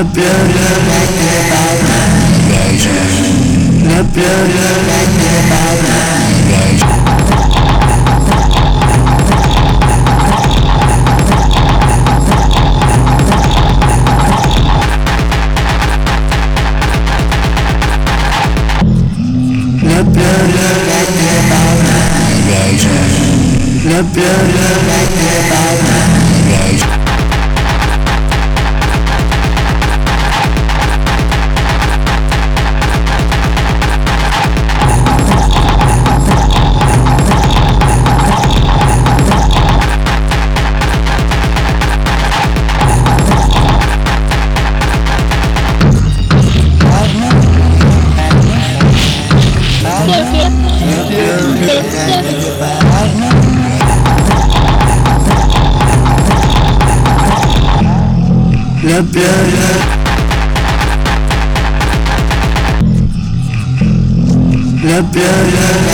The beauty that you found The beauty that you found The beauty that you found La piel, la piel.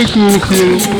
ケーキにする。